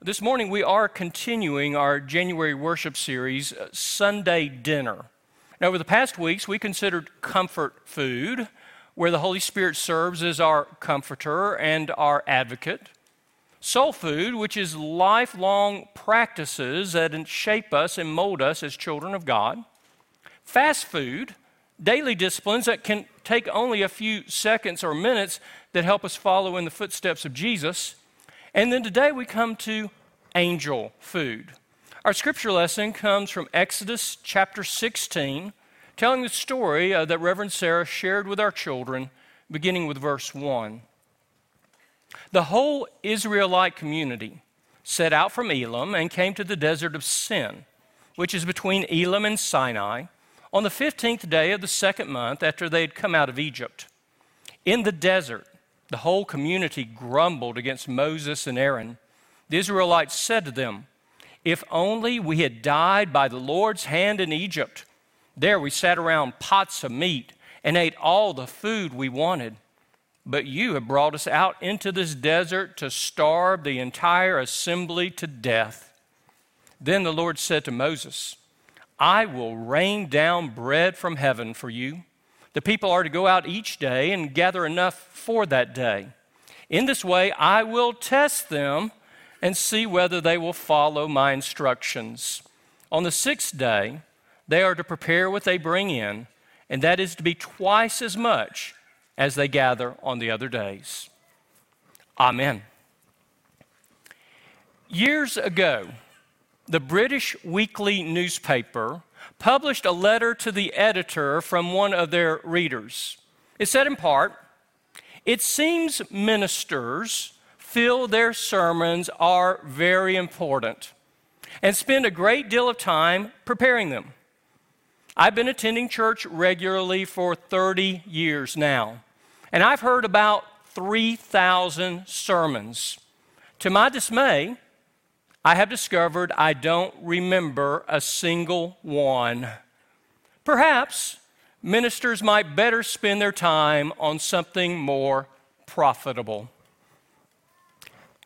This morning, we are continuing our January worship series, uh, Sunday Dinner. Now, over the past weeks, we considered comfort food, where the Holy Spirit serves as our comforter and our advocate. Soul food, which is lifelong practices that shape us and mold us as children of God. Fast food, daily disciplines that can take only a few seconds or minutes that help us follow in the footsteps of Jesus. And then today we come to angel food. Our scripture lesson comes from Exodus chapter 16, telling the story uh, that Reverend Sarah shared with our children, beginning with verse 1. The whole Israelite community set out from Elim and came to the desert of Sin, which is between Elim and Sinai, on the 15th day of the second month after they had come out of Egypt. In the desert, the whole community grumbled against Moses and Aaron. The Israelites said to them, If only we had died by the Lord's hand in Egypt. There we sat around pots of meat and ate all the food we wanted. But you have brought us out into this desert to starve the entire assembly to death. Then the Lord said to Moses, I will rain down bread from heaven for you the people are to go out each day and gather enough for that day. In this way, I will test them and see whether they will follow my instructions. On the sixth day, they are to prepare what they bring in, and that is to be twice as much as they gather on the other days. Amen. Years ago, the British weekly newspaper published a letter to the editor from one of their readers. It said in part, It seems ministers feel their sermons are very important and spend a great deal of time preparing them. I've been attending church regularly for 30 years now, and I've heard about 3,000 sermons. To my dismay, I have discovered I don't remember a single one. Perhaps ministers might better spend their time on something more profitable.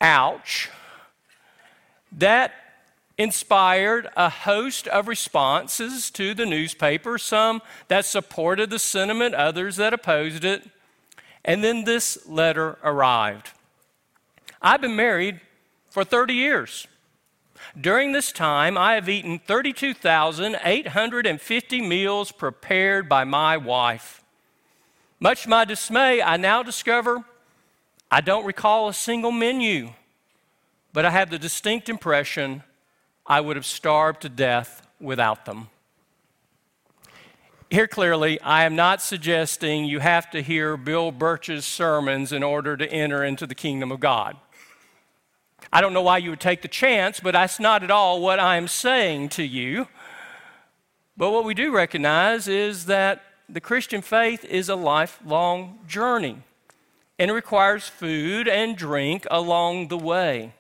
Ouch. That inspired a host of responses to the newspaper, some that supported the sentiment, others that opposed it. And then this letter arrived. I've been married for 30 years. During this time, I have eaten 32,850 meals prepared by my wife. Much to my dismay, I now discover I don't recall a single menu, but I have the distinct impression I would have starved to death without them. Here clearly, I am not suggesting you have to hear Bill Birch's sermons in order to enter into the kingdom of God. I don't know why you would take the chance, but that's not at all what I'm saying to you. But what we do recognize is that the Christian faith is a lifelong journey, and it requires food and drink along the way.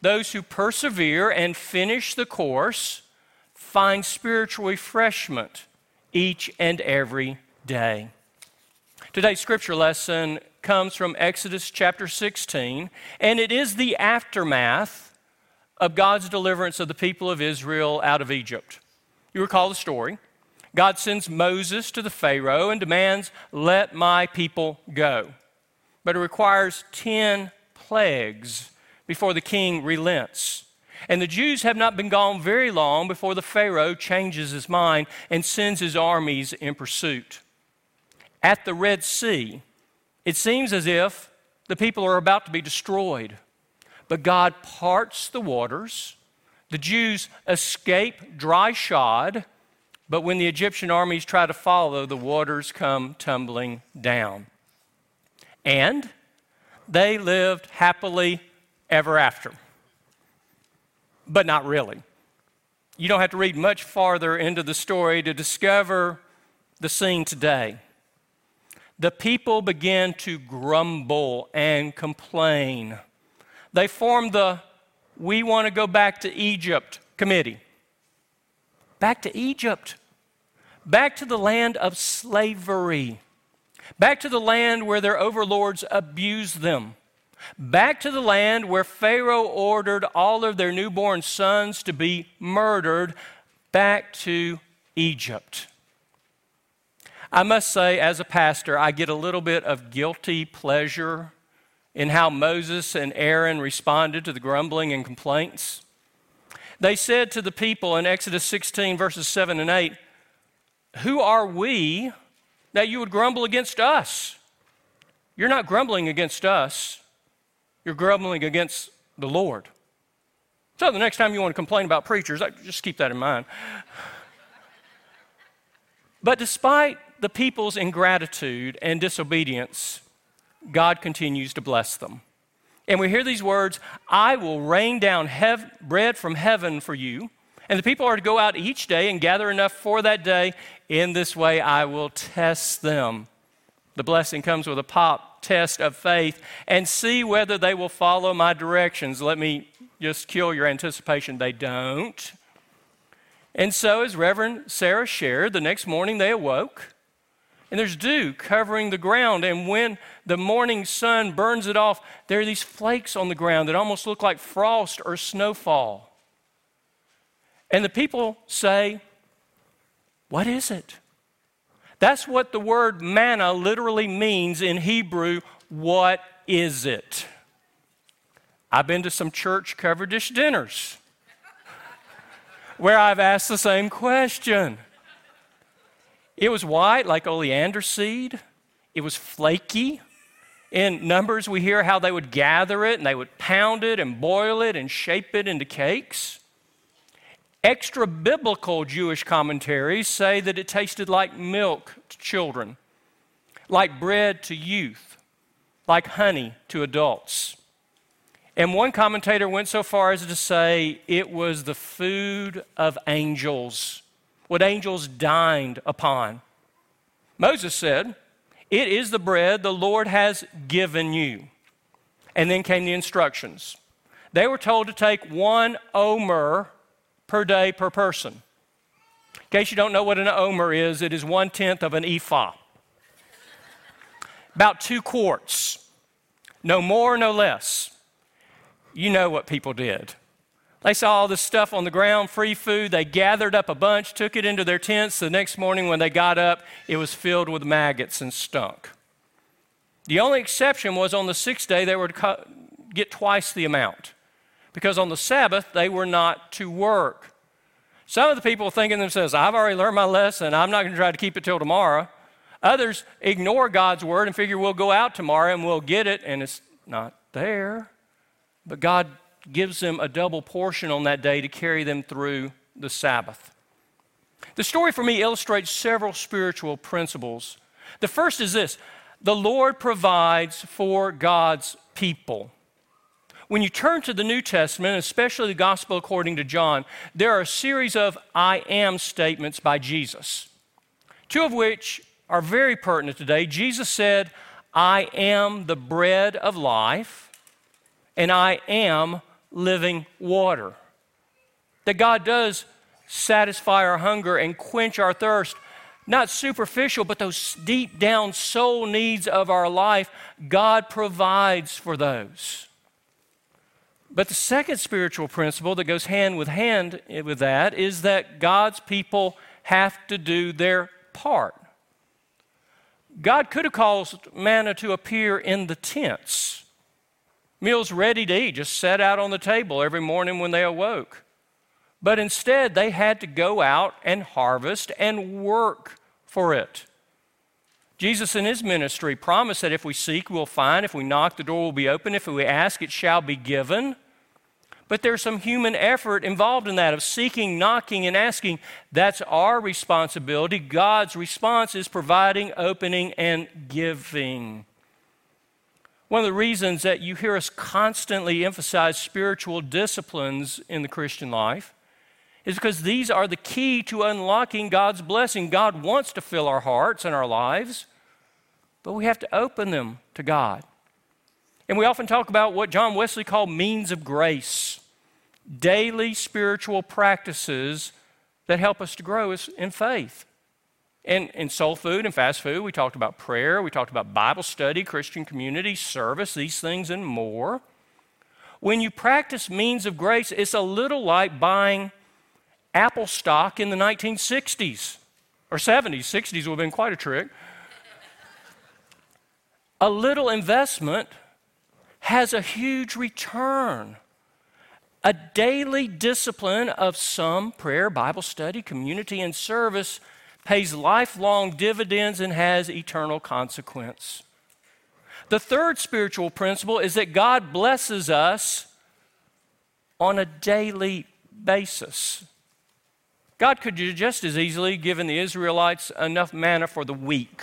Those who persevere and finish the course find spiritual refreshment each and every day. Today's scripture lesson comes from Exodus chapter 16, and it is the aftermath of God's deliverance of the people of Israel out of Egypt. You recall the story. God sends Moses to the Pharaoh and demands, Let my people go. But it requires 10 plagues before the king relents. And the Jews have not been gone very long before the Pharaoh changes his mind and sends his armies in pursuit. At the Red Sea, it seems as if the people are about to be destroyed. But God parts the waters. The Jews escape dry shod. But when the Egyptian armies try to follow, the waters come tumbling down. And they lived happily ever after. But not really. You don't have to read much farther into the story to discover the scene today the people began to grumble and complain. They formed the We Want to Go Back to Egypt committee. Back to Egypt. Back to the land of slavery. Back to the land where their overlords abused them. back to the land where Pharaoh ordered all of their newborn sons to be murdered, back to Egypt. I must say, as a pastor, I get a little bit of guilty pleasure in how Moses and Aaron responded to the grumbling and complaints. They said to the people in Exodus 16, verses 7 and 8, Who are we that you would grumble against us? You're not grumbling against us, you're grumbling against the Lord. So the next time you want to complain about preachers, just keep that in mind. But despite the people's ingratitude and disobedience, God continues to bless them. And we hear these words I will rain down hev- bread from heaven for you. And the people are to go out each day and gather enough for that day. In this way, I will test them. The blessing comes with a pop test of faith and see whether they will follow my directions. Let me just kill your anticipation. They don't. And so, as Reverend Sarah shared, the next morning they awoke and there's dew covering the ground. And when the morning sun burns it off, there are these flakes on the ground that almost look like frost or snowfall. And the people say, What is it? That's what the word manna literally means in Hebrew. What is it? I've been to some church covered dish dinners where I've asked the same question. It was white like coriander seed. It was flaky. In Numbers, we hear how they would gather it and they would pound it and boil it and shape it into cakes. Extra biblical Jewish commentaries say that it tasted like milk to children, like bread to youth, like honey to adults. And one commentator went so far as to say it was the food of angels what angels dined upon. Moses said, It is the bread the Lord has given you. And then came the instructions. They were told to take one omer per day per person. In case you don't know what an omer is, it is one tenth of an ephah. About two quarts. No more, no less. You know what people did. They saw all this stuff on the ground, free food. They gathered up a bunch, took it into their tents. The next morning, when they got up, it was filled with maggots and stunk. The only exception was on the sixth day, they were to get twice the amount because on the Sabbath, they were not to work. Some of the people thinking themselves, I've already learned my lesson, I'm not going to try to keep it till tomorrow. Others ignore God's word and figure we'll go out tomorrow and we'll get it, and it's not there. But God gives them a double portion on that day to carry them through the Sabbath. The story for me illustrates several spiritual principles. The first is this the Lord provides for God's people. When you turn to the New Testament, especially the Gospel according to John, there are a series of I am statements by Jesus, two of which are very pertinent today. Jesus said, I am the bread of life, and I am living water. That God does satisfy our hunger and quench our thirst, not superficial, but those deep down soul needs of our life, God provides for those. But the second spiritual principle that goes hand with hand with that is that God's people have to do their part. God could have caused manna to appear in the tents meals ready to eat, just set out on the table every morning when they awoke. But instead, they had to go out and harvest and work for it. Jesus in his ministry promised that if we seek, we'll find. If we knock, the door will be open. If we ask, it shall be given. But there's some human effort involved in that of seeking, knocking, and asking. That's our responsibility. God's response is providing, opening, and giving. One of the reasons that you hear us constantly emphasize spiritual disciplines in the Christian life is because these are the key to unlocking God's blessing. God wants to fill our hearts and our lives, but we have to open them to God. And we often talk about what John Wesley called means of grace daily spiritual practices that help us to grow in faith. And in soul food and fast food, we talked about prayer, we talked about Bible study, Christian community, service, these things and more. When you practice means of grace, it's a little like buying Apple stock in the 1960s or 70s. 60s would have been quite a trick. a little investment has a huge return. A daily discipline of some prayer, Bible study, community, and service pays lifelong dividends and has eternal consequence. The third spiritual principle is that God blesses us on a daily basis. God could just as easily given the Israelites enough manna for the week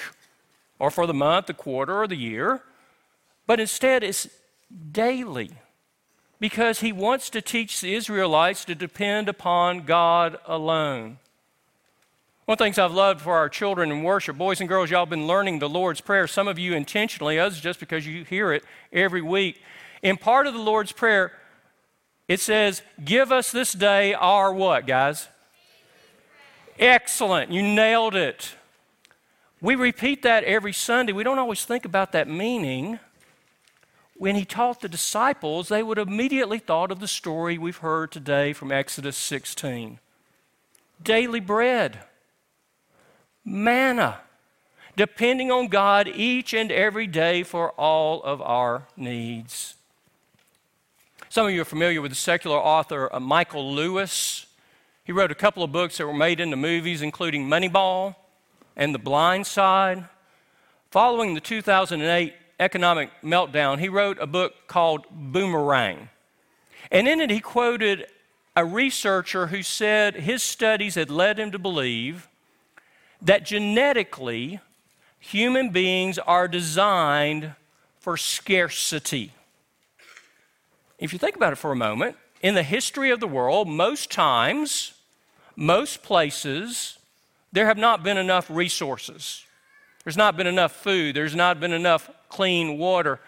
or for the month, the quarter, or the year, but instead it's daily because he wants to teach the Israelites to depend upon God alone. One of the things I've loved for our children in worship, boys and girls, y'all have been learning the Lord's Prayer. Some of you intentionally, others just because you hear it every week. In part of the Lord's Prayer, it says, Give us this day our what, guys? Excellent. You nailed it. We repeat that every Sunday. We don't always think about that meaning. When he taught the disciples, they would have immediately thought of the story we've heard today from Exodus 16 daily bread manna, depending on God each and every day for all of our needs. Some of you are familiar with the secular author uh, Michael Lewis. He wrote a couple of books that were made into movies, including Moneyball and The Blind Side. Following the 2008 economic meltdown, he wrote a book called Boomerang. And in it, he quoted a researcher who said his studies had led him to believe that genetically, human beings are designed for scarcity. If you think about it for a moment, in the history of the world, most times, most places, there have not been enough resources. There's not been enough food. There's not been enough clean water.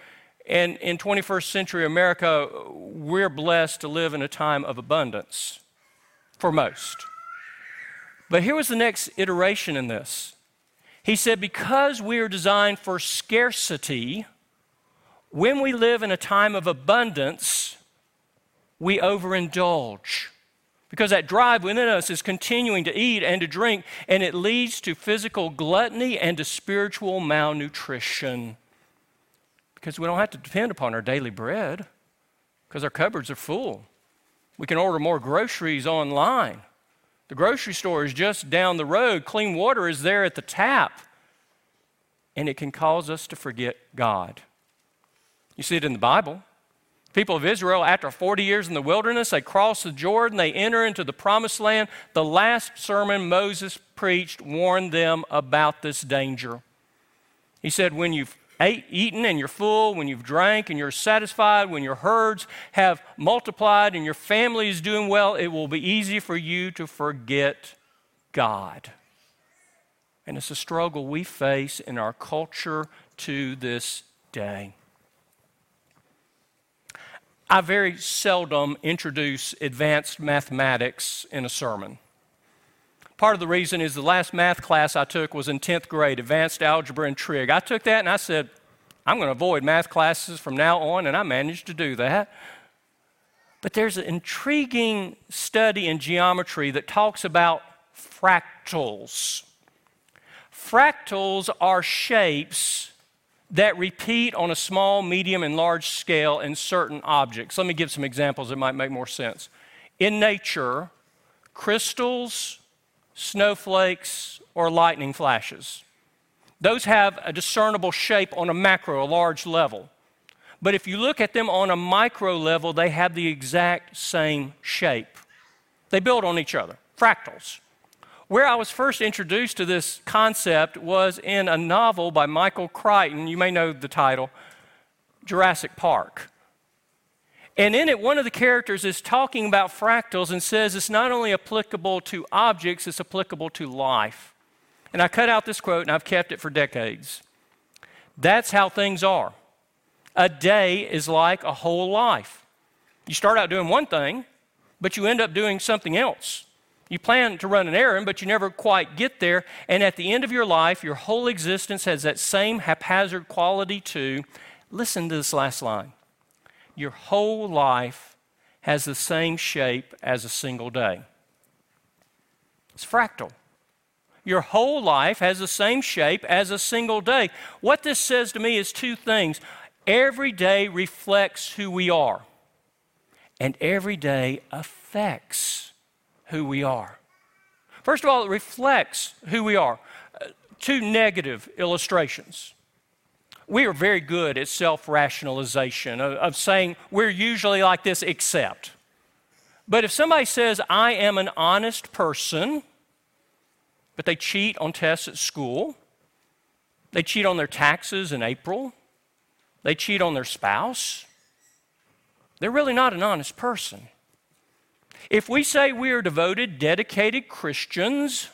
And in 21st century America, we're blessed to live in a time of abundance for most. But here was the next iteration in this. He said, because we are designed for scarcity, when we live in a time of abundance, we overindulge. Because that drive within us is continuing to eat and to drink, and it leads to physical gluttony and to spiritual malnutrition. Because we don't have to depend upon our daily bread, because our cupboards are full. We can order more groceries online. The grocery store is just down the road. Clean water is there at the tap. And it can cause us to forget God. You see it in the Bible. People of Israel, after 40 years in the wilderness, they cross the Jordan, they enter into the promised land. The last sermon Moses preached warned them about this danger. He said, When you've ate, eaten and you're full, when you've drank and you're satisfied, when your herds have multiplied and your family is doing well, it will be easy for you to forget God. And it's a struggle we face in our culture to this day. I very seldom introduce advanced mathematics in a sermon. Part of the reason is the last math class I took was in 10th grade, advanced algebra and trig. I took that and I said, I'm going to avoid math classes from now on, and I managed to do that. But there's an intriguing study in geometry that talks about fractals. Fractals are shapes that repeat on a small, medium, and large scale in certain objects. Let me give some examples that might make more sense. In nature, crystals, snowflakes, or lightning flashes. Those have a discernible shape on a macro, a large level. But if you look at them on a micro level, they have the exact same shape. They build on each other, fractals. Where I was first introduced to this concept was in a novel by Michael Crichton. You may know the title Jurassic Park. And in it, one of the characters is talking about fractals and says it's not only applicable to objects, it's applicable to life. And I cut out this quote and I've kept it for decades. That's how things are. A day is like a whole life. You start out doing one thing, but you end up doing something else. You plan to run an errand, but you never quite get there. And at the end of your life, your whole existence has that same haphazard quality, too. Listen to this last line Your whole life has the same shape as a single day. It's fractal. Your whole life has the same shape as a single day. What this says to me is two things. Every day reflects who we are, and every day affects who we are. First of all, it reflects who we are. Uh, two negative illustrations. We are very good at self rationalization, of, of saying we're usually like this, except. But if somebody says, I am an honest person, but they cheat on tests at school, they cheat on their taxes in April, they cheat on their spouse, they're really not an honest person. If we say we are devoted, dedicated Christians,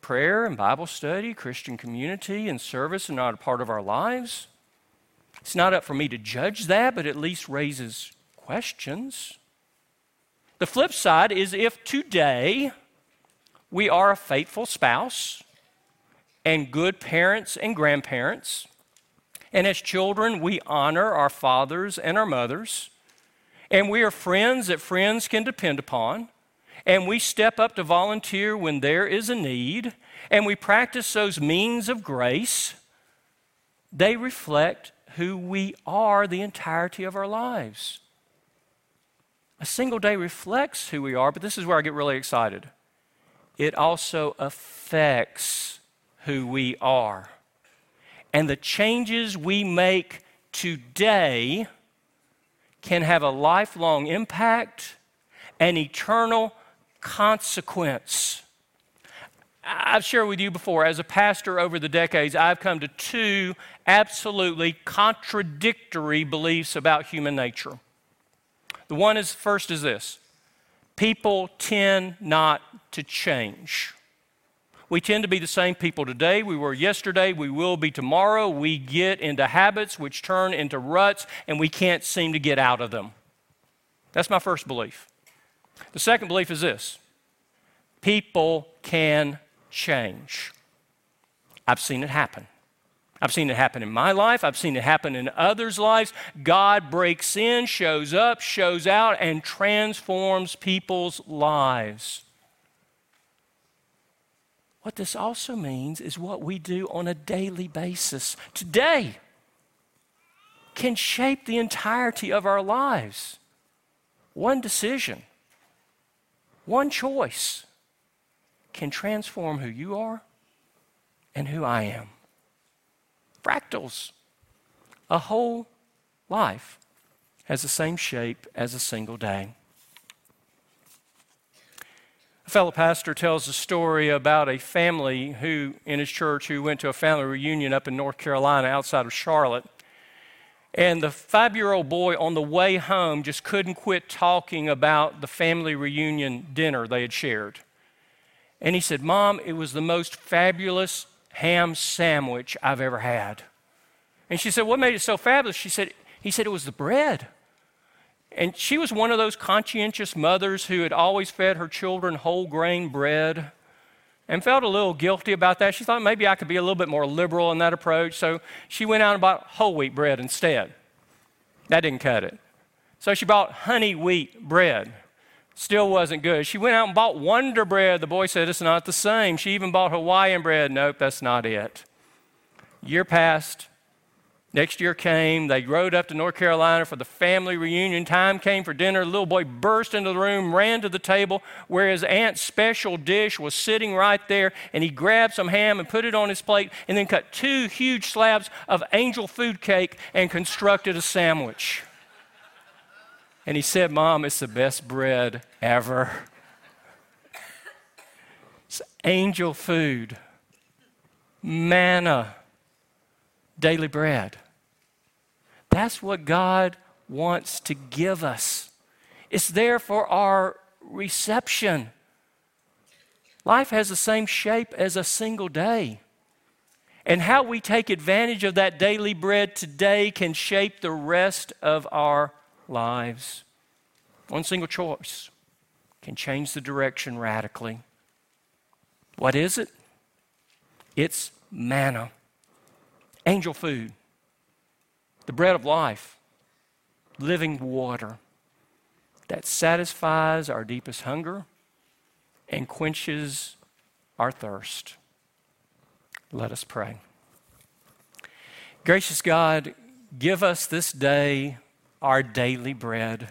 prayer and Bible study, Christian community, and service are not a part of our lives, it's not up for me to judge that, but at least raises questions. The flip side is if today we are a faithful spouse and good parents and grandparents, and as children we honor our fathers and our mothers, and we are friends that friends can depend upon, and we step up to volunteer when there is a need, and we practice those means of grace, they reflect who we are the entirety of our lives. A single day reflects who we are, but this is where I get really excited. It also affects who we are. And the changes we make today can have a lifelong impact, an eternal consequence. I've shared with you before, as a pastor over the decades, I've come to two absolutely contradictory beliefs about human nature. The one is first is this people tend not to change. We tend to be the same people today we were yesterday, we will be tomorrow. We get into habits which turn into ruts, and we can't seem to get out of them. That's my first belief. The second belief is this people can change. I've seen it happen. I've seen it happen in my life. I've seen it happen in others' lives. God breaks in, shows up, shows out, and transforms people's lives. What this also means is what we do on a daily basis today can shape the entirety of our lives. One decision, one choice can transform who you are and who I am. Fractals. A whole life has the same shape as a single day. A fellow pastor tells a story about a family who, in his church, who went to a family reunion up in North Carolina outside of Charlotte. And the five year old boy on the way home just couldn't quit talking about the family reunion dinner they had shared. And he said, Mom, it was the most fabulous ham sandwich I've ever had. And she said, What made it so fabulous? She said, He said, It was the bread. And she was one of those conscientious mothers who had always fed her children whole grain bread and felt a little guilty about that. She thought maybe I could be a little bit more liberal in that approach. So she went out and bought whole wheat bread instead. That didn't cut it. So she bought honey wheat bread. Still wasn't good. She went out and bought Wonder Bread. The boy said it's not the same. She even bought Hawaiian bread. Nope, that's not it. Year passed. Next year came, they rode up to North Carolina for the family reunion. Time came for dinner. The little boy burst into the room, ran to the table where his aunt's special dish was sitting right there, and he grabbed some ham and put it on his plate, and then cut two huge slabs of angel food cake and constructed a sandwich. And he said, Mom, it's the best bread ever. It's angel food, manna, daily bread. That's what God wants to give us. It's there for our reception. Life has the same shape as a single day. And how we take advantage of that daily bread today can shape the rest of our lives. One single choice can change the direction radically. What is it? It's manna, angel food, the bread of life, living water that satisfies our deepest hunger and quenches our thirst. Let us pray. Gracious God, give us this day our daily bread.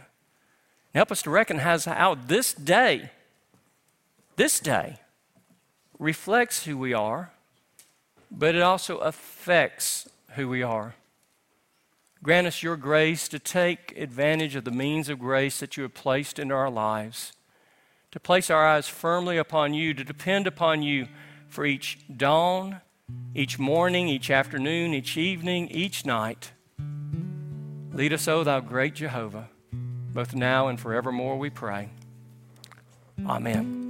Help us to recognize how this day, this day, reflects who we are, but it also affects who we are. Grant us your grace to take advantage of the means of grace that you have placed into our lives, to place our eyes firmly upon you, to depend upon you for each dawn, each morning, each afternoon, each evening, each night. Lead us, O thou great Jehovah both now and forevermore, we pray. Amen.